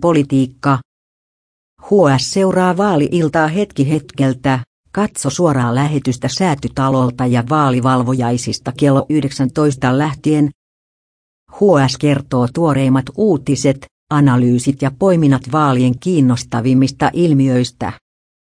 Politiikka. HS seuraa vaali-iltaa hetki hetkeltä. Katso suoraa lähetystä säätytalolta ja vaalivalvojaisista kello 19 lähtien. HS kertoo tuoreimmat uutiset, analyysit ja poiminnat vaalien kiinnostavimmista ilmiöistä.